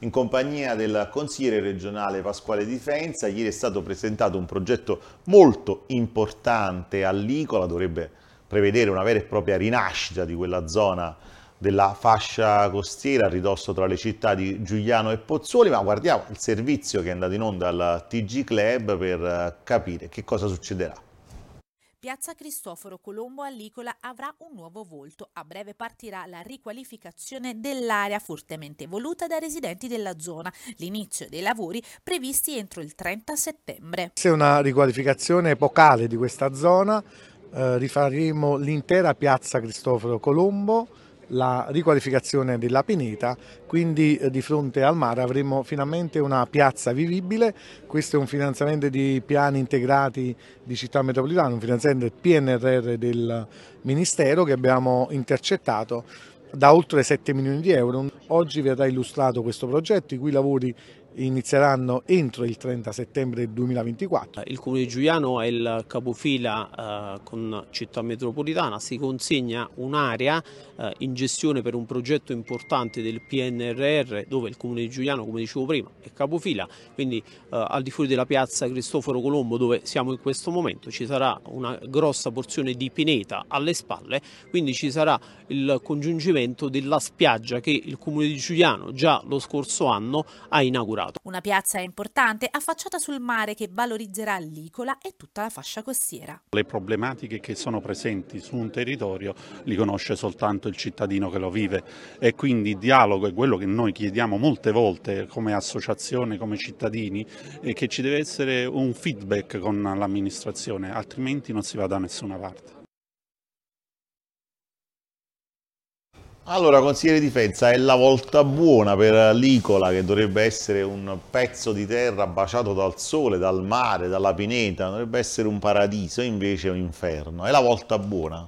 in compagnia del consigliere regionale Pasquale Difenza. Ieri è stato presentato un progetto molto importante all'Icola, dovrebbe prevedere una vera e propria rinascita di quella zona della fascia costiera a ridosso tra le città di Giuliano e Pozzuoli, ma guardiamo il servizio che è andato in onda al TG Club per capire che cosa succederà. Piazza Cristoforo Colombo all'Icola avrà un nuovo volto. A breve partirà la riqualificazione dell'area fortemente voluta dai residenti della zona. L'inizio dei lavori previsti entro il 30 settembre. È una riqualificazione epocale di questa zona. Eh, rifaremo l'intera Piazza Cristoforo Colombo la riqualificazione della Pineta, quindi eh, di fronte al mare avremo finalmente una piazza vivibile, questo è un finanziamento di piani integrati di città metropolitana, un finanziamento PNRR del Ministero che abbiamo intercettato da oltre 7 milioni di euro. Oggi verrà illustrato questo progetto, i cui lavori inizieranno entro il 30 settembre 2024. Il Comune di Giuliano è il capofila eh, con Città Metropolitana, si consegna un'area eh, in gestione per un progetto importante del PNRR dove il Comune di Giuliano, come dicevo prima, è capofila, quindi eh, al di fuori della piazza Cristoforo Colombo dove siamo in questo momento ci sarà una grossa porzione di pineta alle spalle, quindi ci sarà il congiungimento della spiaggia che il Comune di Giuliano già lo scorso anno ha inaugurato passato. Una piazza importante affacciata sul mare che valorizzerà l'Icola e tutta la fascia costiera. Le problematiche che sono presenti su un territorio li conosce soltanto il cittadino che lo vive e quindi il dialogo è quello che noi chiediamo molte volte come associazione, come cittadini e che ci deve essere un feedback con l'amministrazione, altrimenti non si va da nessuna parte. Allora, consigliere difesa, è la volta buona per l'Icola che dovrebbe essere un pezzo di terra baciato dal sole, dal mare, dalla pineta, dovrebbe essere un paradiso, invece è un inferno. È la volta buona?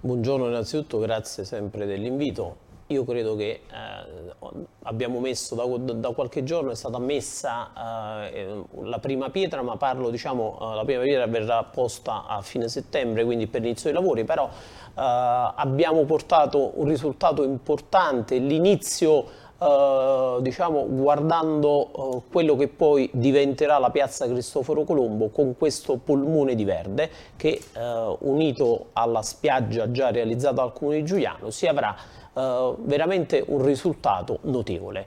Buongiorno innanzitutto, grazie sempre dell'invito. Io credo che eh, abbiamo messo da, da, qualche giorno, è stata messa eh, la prima pietra, ma parlo, diciamo, eh, la prima pietra verrà posta a fine settembre, quindi per l'inizio dei lavori, però eh, abbiamo portato un risultato importante, l'inizio Uh, diciamo, guardando uh, quello che poi diventerà la piazza Cristoforo Colombo con questo polmone di verde che uh, unito alla spiaggia già realizzata dal comune di Giuliano si avrà veramente un risultato notevole.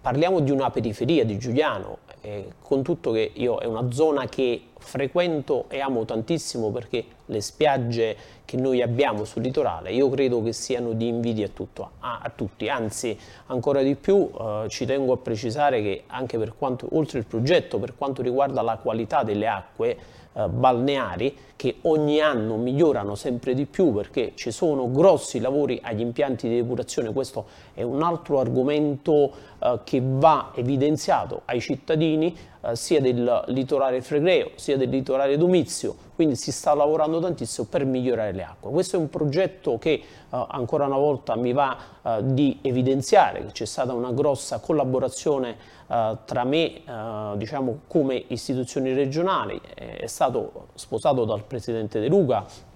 parliamo di una periferia di Giuliano, eh, con tutto che io è una zona che frequento e amo tantissimo perché le spiagge che noi abbiamo sul litorale io credo che siano di invidia a, tutto, a, a tutti, anzi ancora di più eh, ci tengo a precisare che anche per quanto, oltre il progetto per quanto riguarda la qualità delle acque eh, balneari che ogni anno migliorano sempre di più perché ci sono grossi lavori agli impianti di depurazione, questo è un altro argomento eh, che va evidenziato ai cittadini eh, sia del litorale Fregreo sia del litorale Domizio, quindi si sta lavorando tantissimo per migliorare le acque. Questo è un progetto che eh, ancora una volta mi va eh, di evidenziare che c'è stata una grossa collaborazione eh, tra me eh, diciamo come istituzioni regionali, è stato sposato dal Presidente De Luca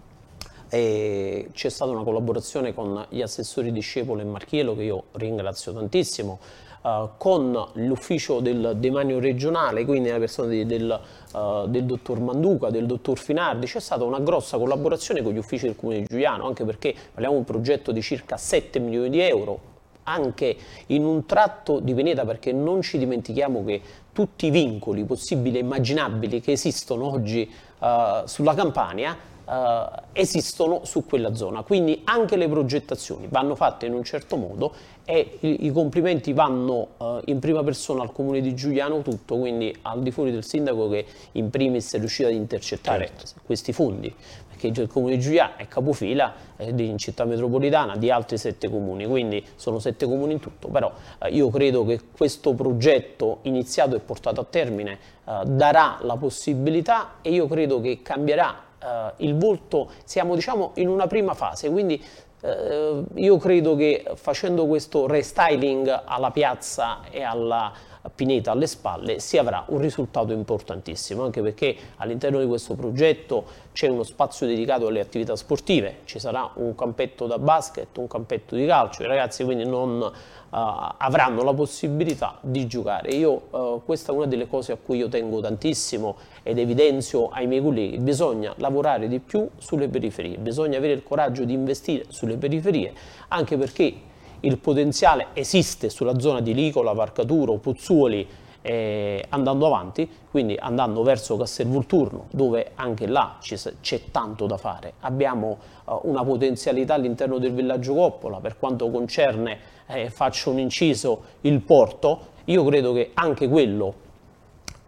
c'è stata una collaborazione con gli assessori Discepolo e Marchielo che io ringrazio tantissimo Uh, con l'ufficio del demanio regionale, quindi la persona di, del, uh, del, dottor Manduca, del dottor Finardi, c'è stata una grossa collaborazione con gli uffici del Comune di Giuliano, anche perché parliamo di un progetto di circa 7 milioni di euro, anche in un tratto di Veneta, perché non ci dimentichiamo che tutti i vincoli possibili e immaginabili che esistono oggi uh, sulla Campania eh, esistono su quella zona, quindi anche le progettazioni vanno fatte in un certo modo e i, i complimenti vanno eh, in prima persona al comune di Giuliano tutto, quindi al di fuori del sindaco che in primis è riuscito ad intercettare certo. questi fondi, perché il comune di Giuliano è capofila eh, in città metropolitana di altri sette comuni, quindi sono sette comuni in tutto, però eh, io credo che questo progetto iniziato e portato a termine eh, darà la possibilità e io credo che cambierà eh, il volto, siamo diciamo in una prima fase, quindi eh, io credo che facendo questo restyling alla piazza e alla Pineta alle spalle si avrà un risultato importantissimo, anche perché all'interno di questo progetto c'è uno spazio dedicato alle attività sportive, ci sarà un campetto da basket, un campetto di calcio, i ragazzi quindi non uh, avranno la possibilità di giocare. Io, uh, questa è una delle cose a cui io tengo tantissimo ed evidenzio ai miei colleghi, bisogna lavorare di più sulle periferie, bisogna avere il coraggio di investire sulle periferie, anche perché il potenziale esiste sulla zona di Licola, Varcaturo, Pozzuoli, eh, andando avanti, quindi andando verso Castelvolturno, dove anche là c'è tanto da fare. Abbiamo uh, una potenzialità all'interno del villaggio Coppola, per quanto concerne, eh, faccio un inciso, il porto, io credo che anche quello,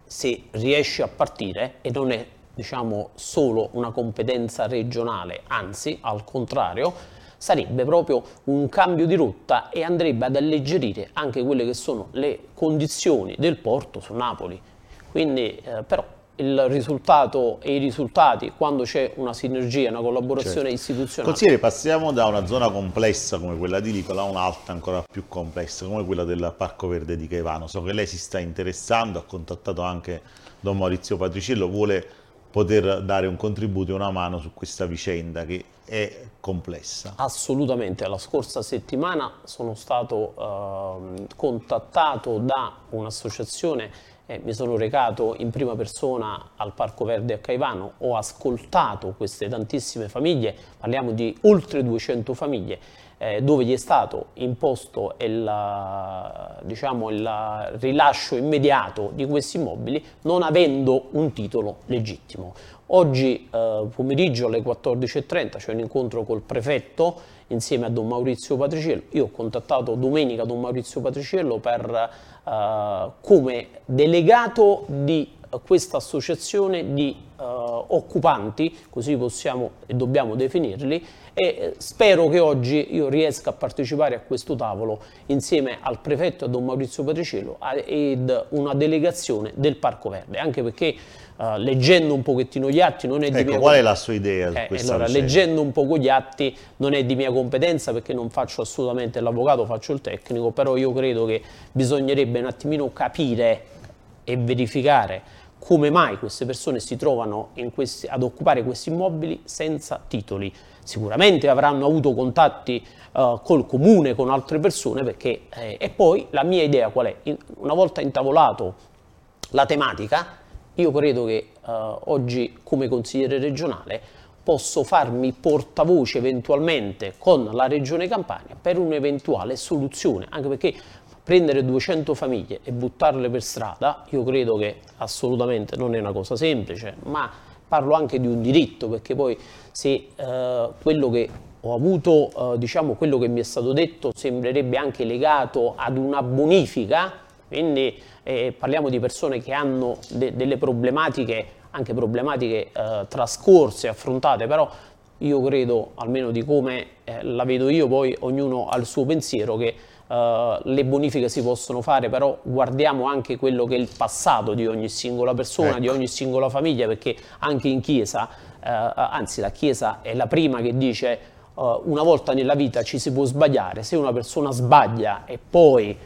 se riesce a partire, e non è diciamo, solo una competenza regionale, anzi, al contrario, sarebbe proprio un cambio di rotta e andrebbe ad alleggerire anche quelle che sono le condizioni del porto su Napoli. Quindi eh, però il risultato e i risultati quando c'è una sinergia, una collaborazione certo. istituzionale. Consigliere, passiamo da una zona complessa come quella di Licola a un'altra ancora più complessa come quella del Parco Verde di Caivano. So che lei si sta interessando, ha contattato anche Don Maurizio Patriciello, vuole poter dare un contributo e una mano su questa vicenda che è complessa. Assolutamente, la scorsa settimana sono stato eh, contattato da un'associazione, mi sono recato in prima persona al Parco Verde a Caivano, ho ascoltato queste tantissime famiglie, parliamo di oltre 200 famiglie, eh, dove gli è stato imposto il, diciamo, il rilascio immediato di questi immobili non avendo un titolo legittimo. Oggi eh, pomeriggio alle 14.30 c'è un incontro col prefetto insieme a Don Maurizio Patriciello. Io ho contattato domenica Don Maurizio Patriciello per, eh, come delegato di questa associazione di occupanti, così possiamo e dobbiamo definirli, e eh, spero che oggi io riesca a partecipare a questo tavolo insieme al prefetto a Don Maurizio Patriciello ed una delegazione del Parco Verde, anche perché uh, leggendo un pochettino gli atti non è ecco, di mia qual è la sua idea eh, allora, leggendo un poco gli atti non è di mia competenza perché non faccio assolutamente l'avvocato, faccio il tecnico, però io credo che bisognerebbe un attimino capire e verificare come mai queste persone si trovano questi, ad occupare questi immobili senza titoli. Sicuramente avranno avuto contatti uh, col comune, con altre persone, perché, eh, e poi la mia idea qual è? In, una volta intavolato la tematica, io credo che uh, oggi come consigliere regionale posso farmi portavoce eventualmente con la Regione Campania per un'eventuale soluzione, anche perché prendere 200 famiglie e buttarle per strada, io credo che assolutamente non è una cosa semplice, ma parlo anche di un diritto, perché poi se eh, quello che ho avuto, eh, diciamo quello che mi è stato detto, sembrerebbe anche legato ad una bonifica, quindi eh, parliamo di persone che hanno de delle problematiche, anche problematiche eh, trascorse, affrontate, però io credo, almeno di come eh, la vedo io, poi ognuno ha il suo pensiero, che Uh, le bonifiche si possono fare, però guardiamo anche quello che è il passato di ogni singola persona, ecco. di ogni singola famiglia, perché anche in Chiesa, uh, anzi la Chiesa è la prima che dice uh, una volta nella vita ci si può sbagliare, se una persona sbaglia e poi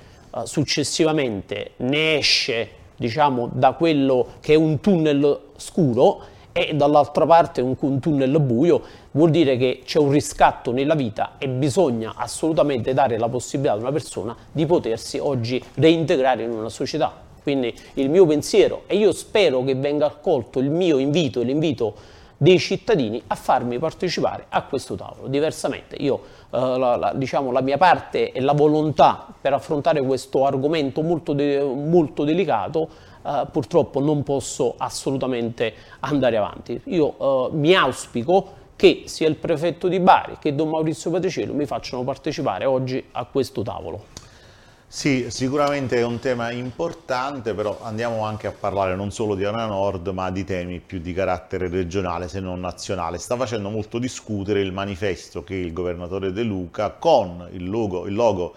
successivamente ne esce diciamo, da quello che è un tunnel scuro, e dall'altra parte un, un tunnel buio, vuol dire che c'è un riscatto nella vita e bisogna assolutamente dare la possibilità ad una persona di potersi oggi reintegrare in una società. Quindi il mio pensiero, e io spero che venga accolto il mio invito e l'invito dei cittadini a farmi partecipare a questo tavolo. Diversamente io, eh, la, la, diciamo, la mia parte e la volontà per affrontare questo argomento molto, de molto delicato Uh, purtroppo non posso assolutamente andare avanti. Io uh, mi auspico che sia il prefetto di Bari che Don Maurizio Patriciello mi facciano partecipare oggi a questo tavolo. Sì, sicuramente è un tema importante, però andiamo anche a parlare non solo di Arena Nord, ma di temi più di carattere regionale, se non nazionale. Sta facendo molto discutere il manifesto che il governatore De Luca, con il logo, il logo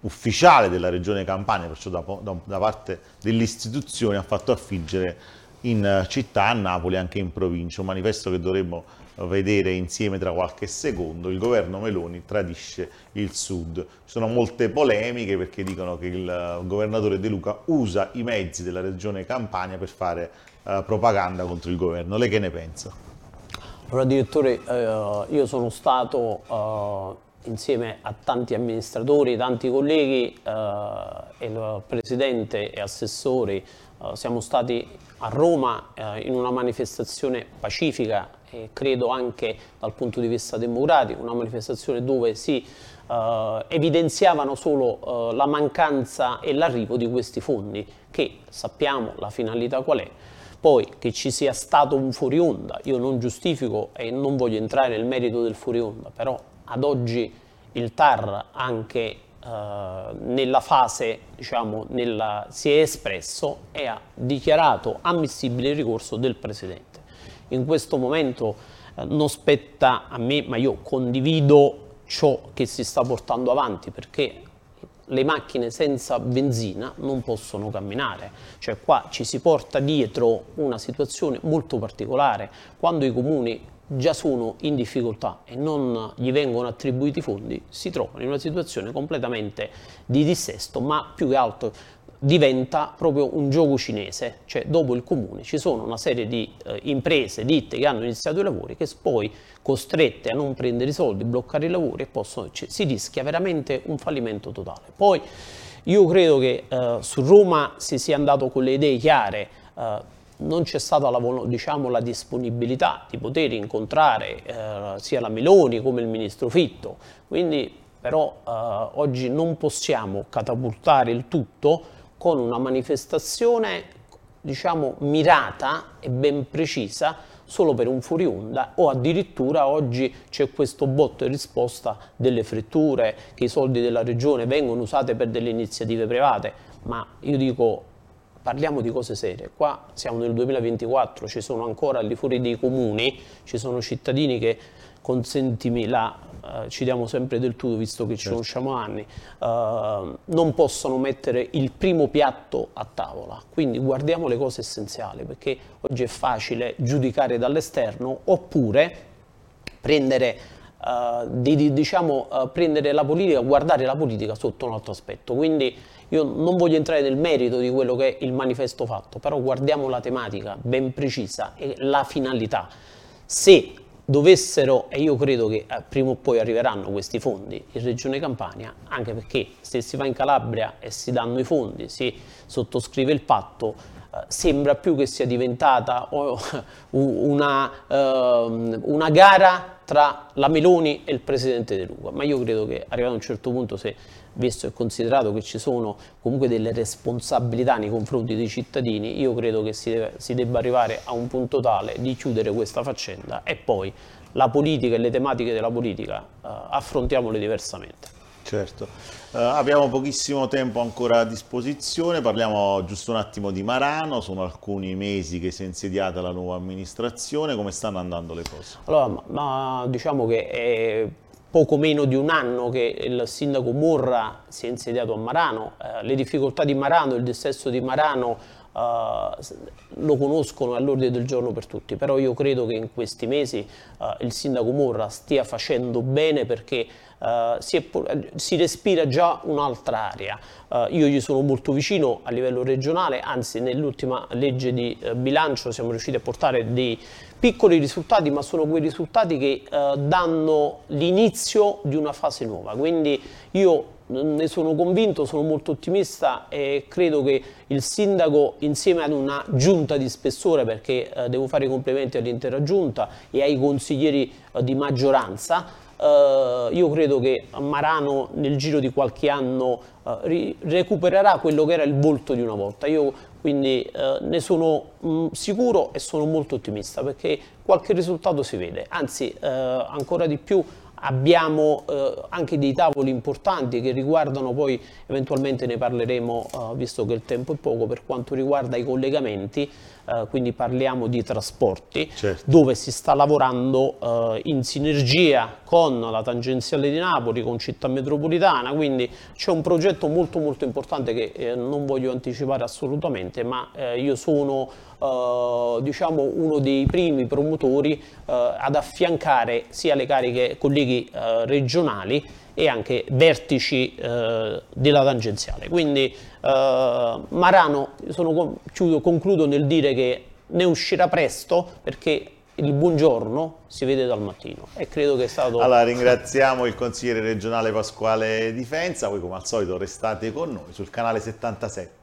ufficiale della regione Campania, perciò da, da, da parte dell'istituzione, ha fatto affiggere in città, a Napoli, anche in provincia, un manifesto che dovremmo vedere insieme tra qualche secondo, il governo Meloni tradisce il Sud. Ci sono molte polemiche perché dicono che il governatore De Luca usa i mezzi della regione Campania per fare uh, propaganda contro il governo. Lei che ne pensa? Allora direttore, eh, io sono stato eh, insieme a tanti amministratori, tanti colleghi eh, il presidente e assessori, eh, siamo stati a Roma eh, in una manifestazione pacifica e credo anche dal punto di vista democratico, una manifestazione dove si eh, evidenziavano solo la mancanza e l'arrivo di questi fondi che sappiamo la finalità qual è, poi che ci sia stato un fuori onda, io non giustifico e non voglio entrare nel merito del fuori onda, però ad oggi il TAR anche eh, nella fase, diciamo, nella, si è espresso e ha dichiarato ammissibile il ricorso del Presidente. In questo momento eh, non spetta a me, ma io condivido ciò che si sta portando avanti perché le macchine senza benzina non possono camminare, cioè qua ci si porta dietro una situazione molto particolare, quando i comuni già sono in difficoltà e non gli vengono attribuiti fondi, si trovano in una situazione completamente di dissesto, ma più che altro diventa proprio un gioco cinese, cioè dopo il comune ci sono una serie di eh, imprese, ditte che hanno iniziato i lavori che poi costrette a non prendere i soldi, bloccare i lavori e possono, cioè, si rischia veramente un fallimento totale. Poi io credo che eh, su Roma si sia andato con le idee chiare, eh, non c'è stata la, diciamo, la, disponibilità di poter incontrare eh, sia la Meloni come il ministro Fitto, quindi però eh, oggi non possiamo catapultare il tutto con una manifestazione diciamo mirata e ben precisa solo per un fuori onda o addirittura oggi c'è questo botto e risposta delle fritture che i soldi della regione vengono usati per delle iniziative private. Ma io dico parliamo di cose serie qua siamo nel 2024 ci sono ancora al di fuori dei comuni ci sono cittadini che consentimi la eh, ci diamo sempre del tutto visto che ci certo. conosciamo anni, uh, non possono mettere il primo piatto a tavola. Quindi guardiamo le cose essenziali perché oggi è facile giudicare dall'esterno oppure prendere Uh, di, diciamo, uh, prendere la politica, guardare la politica sotto un altro aspetto. Quindi io non voglio entrare nel merito di quello che è il manifesto fatto, però guardiamo la tematica ben precisa e la finalità. Se dovessero, e io credo che eh, prima o poi arriveranno questi fondi in Regione Campania, anche perché se si va in Calabria e si danno i fondi, si sottoscrive il patto, eh, sembra più che sia diventata una, uh, una, gara tra la Meloni e il Presidente De Luca, ma io credo che arrivato a un certo punto se visto e considerato che ci sono comunque delle responsabilità nei confronti dei cittadini, io credo che si, deve, si debba arrivare a un punto tale di chiudere questa faccenda e poi la politica e le tematiche della politica eh, affrontiamole diversamente. Certo, uh, abbiamo pochissimo tempo ancora a disposizione, parliamo giusto un attimo di Marano, sono alcuni mesi che si è insediata la nuova amministrazione, come stanno andando le cose? Allora, ma, diciamo che è poco meno di un anno che il sindaco Morra si è insediato a Marano, eh, le difficoltà di Marano, il dissesto di Marano lo conoscono all'ordine del giorno per tutti, però io credo che in questi mesi eh, il sindaco Morra stia facendo bene perché Uh, si, è, si, respira già un'altra area. Uh, io gli sono molto vicino a livello regionale, anzi nell'ultima legge di uh, bilancio siamo riusciti a portare dei piccoli risultati, ma sono quei risultati che eh, danno l'inizio di una fase nuova. Quindi io ne sono convinto, sono molto ottimista e credo che il sindaco insieme ad una giunta di spessore, perché eh, devo fare i complimenti all'intera giunta e ai consiglieri eh, di maggioranza, Uh, io credo che Marano nel giro di qualche anno uh, ri recupererà quello che era il volto di una volta. Io quindi uh, ne sono mh, mm, sicuro e sono molto ottimista perché qualche risultato si vede, anzi ancora di più abbiamo eh, anche dei tavoli importanti che riguardano poi eventualmente ne parleremo eh, visto che il tempo è poco per quanto riguarda i collegamenti eh, quindi parliamo di trasporti certo. dove si sta lavorando eh, in sinergia con la tangenziale di Napoli con città metropolitana quindi c'è un progetto molto molto importante che eh, non voglio anticipare assolutamente ma eh, io sono eh, diciamo uno dei primi promotori eh, ad affiancare sia le cariche colleghi eh, regionali e anche vertici eh, della tangenziale. Quindi eh, Marano, sono, concludo nel dire che ne uscirà presto perché il buongiorno si vede dal mattino e credo che è stato... Allora ringraziamo il consigliere regionale Pasquale Difenza, voi come al solito restate con noi sul canale 77.